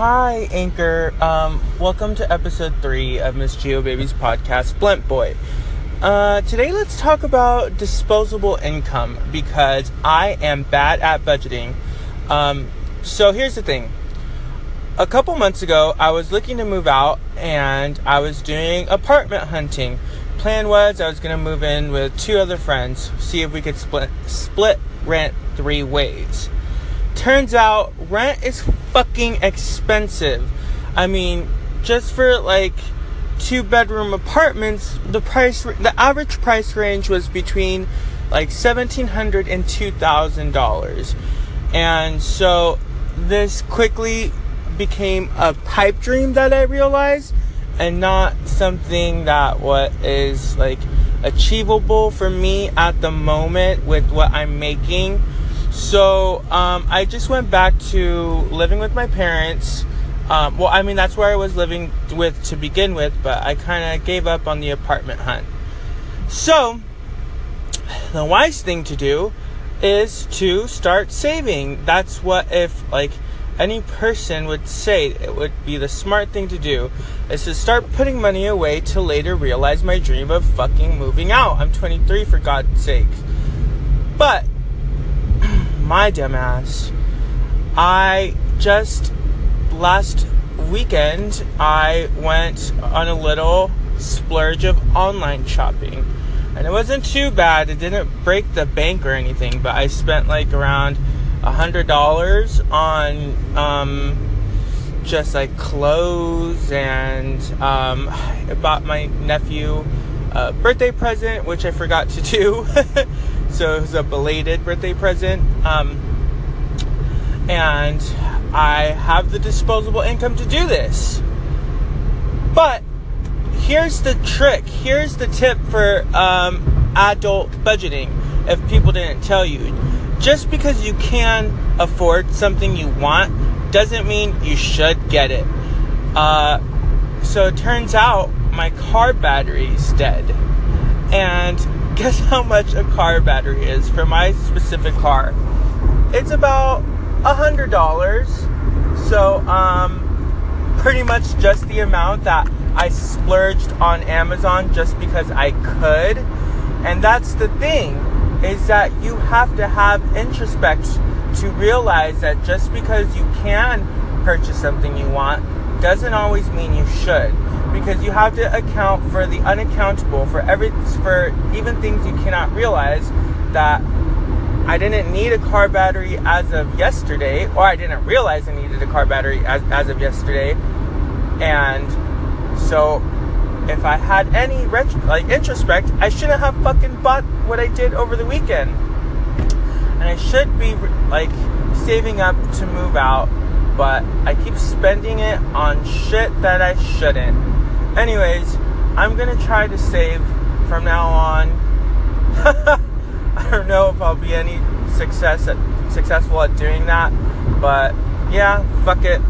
Hi, Anchor. Um, welcome to episode three of Miss Geo Baby's podcast, Blunt Boy. Uh, today, let's talk about disposable income because I am bad at budgeting. Um, so, here's the thing. A couple months ago, I was looking to move out and I was doing apartment hunting. Plan was I was going to move in with two other friends, see if we could split split rent three ways. Turns out rent is fucking expensive. I mean, just for like two bedroom apartments, the price the average price range was between like $1700 and $2000. And so this quickly became a pipe dream that I realized and not something that what is like achievable for me at the moment with what I'm making so um, I just went back to living with my parents. Um, well, I mean, that's where I was living with to begin with, but I kind of gave up on the apartment hunt. So the wise thing to do is to start saving. That's what if like any person would say it would be the smart thing to do is to start putting money away to later realize my dream of fucking moving out. I'm 23 for God's sake. But my dumbass, I just last weekend I went on a little splurge of online shopping. And it wasn't too bad. It didn't break the bank or anything, but I spent like around a hundred dollars on um, just like clothes and um, I bought my nephew a birthday present, which I forgot to do. so it was a belated birthday present. Um, and I have the disposable income to do this. But here's the trick. Here's the tip for um, adult budgeting. If people didn't tell you, just because you can afford something you want doesn't mean you should get it. Uh, so it turns out my car battery is dead. And guess how much a car battery is for my specific car? It's about a hundred dollars. So, um, pretty much just the amount that I splurged on Amazon just because I could. And that's the thing is that you have to have introspect to realize that just because you can purchase something you want doesn't always mean you should because you have to account for the unaccountable for every for even things you cannot realize that I didn't need a car battery as of yesterday or I didn't realize I needed a car battery as, as of yesterday. And so if I had any ret- like introspect I shouldn't have fucking bought what I did over the weekend. And I should be like saving up to move out but I keep spending it on shit that I shouldn't. Anyways, I'm gonna try to save from now on. I don't know if I'll be any success at, successful at doing that, but yeah, fuck it.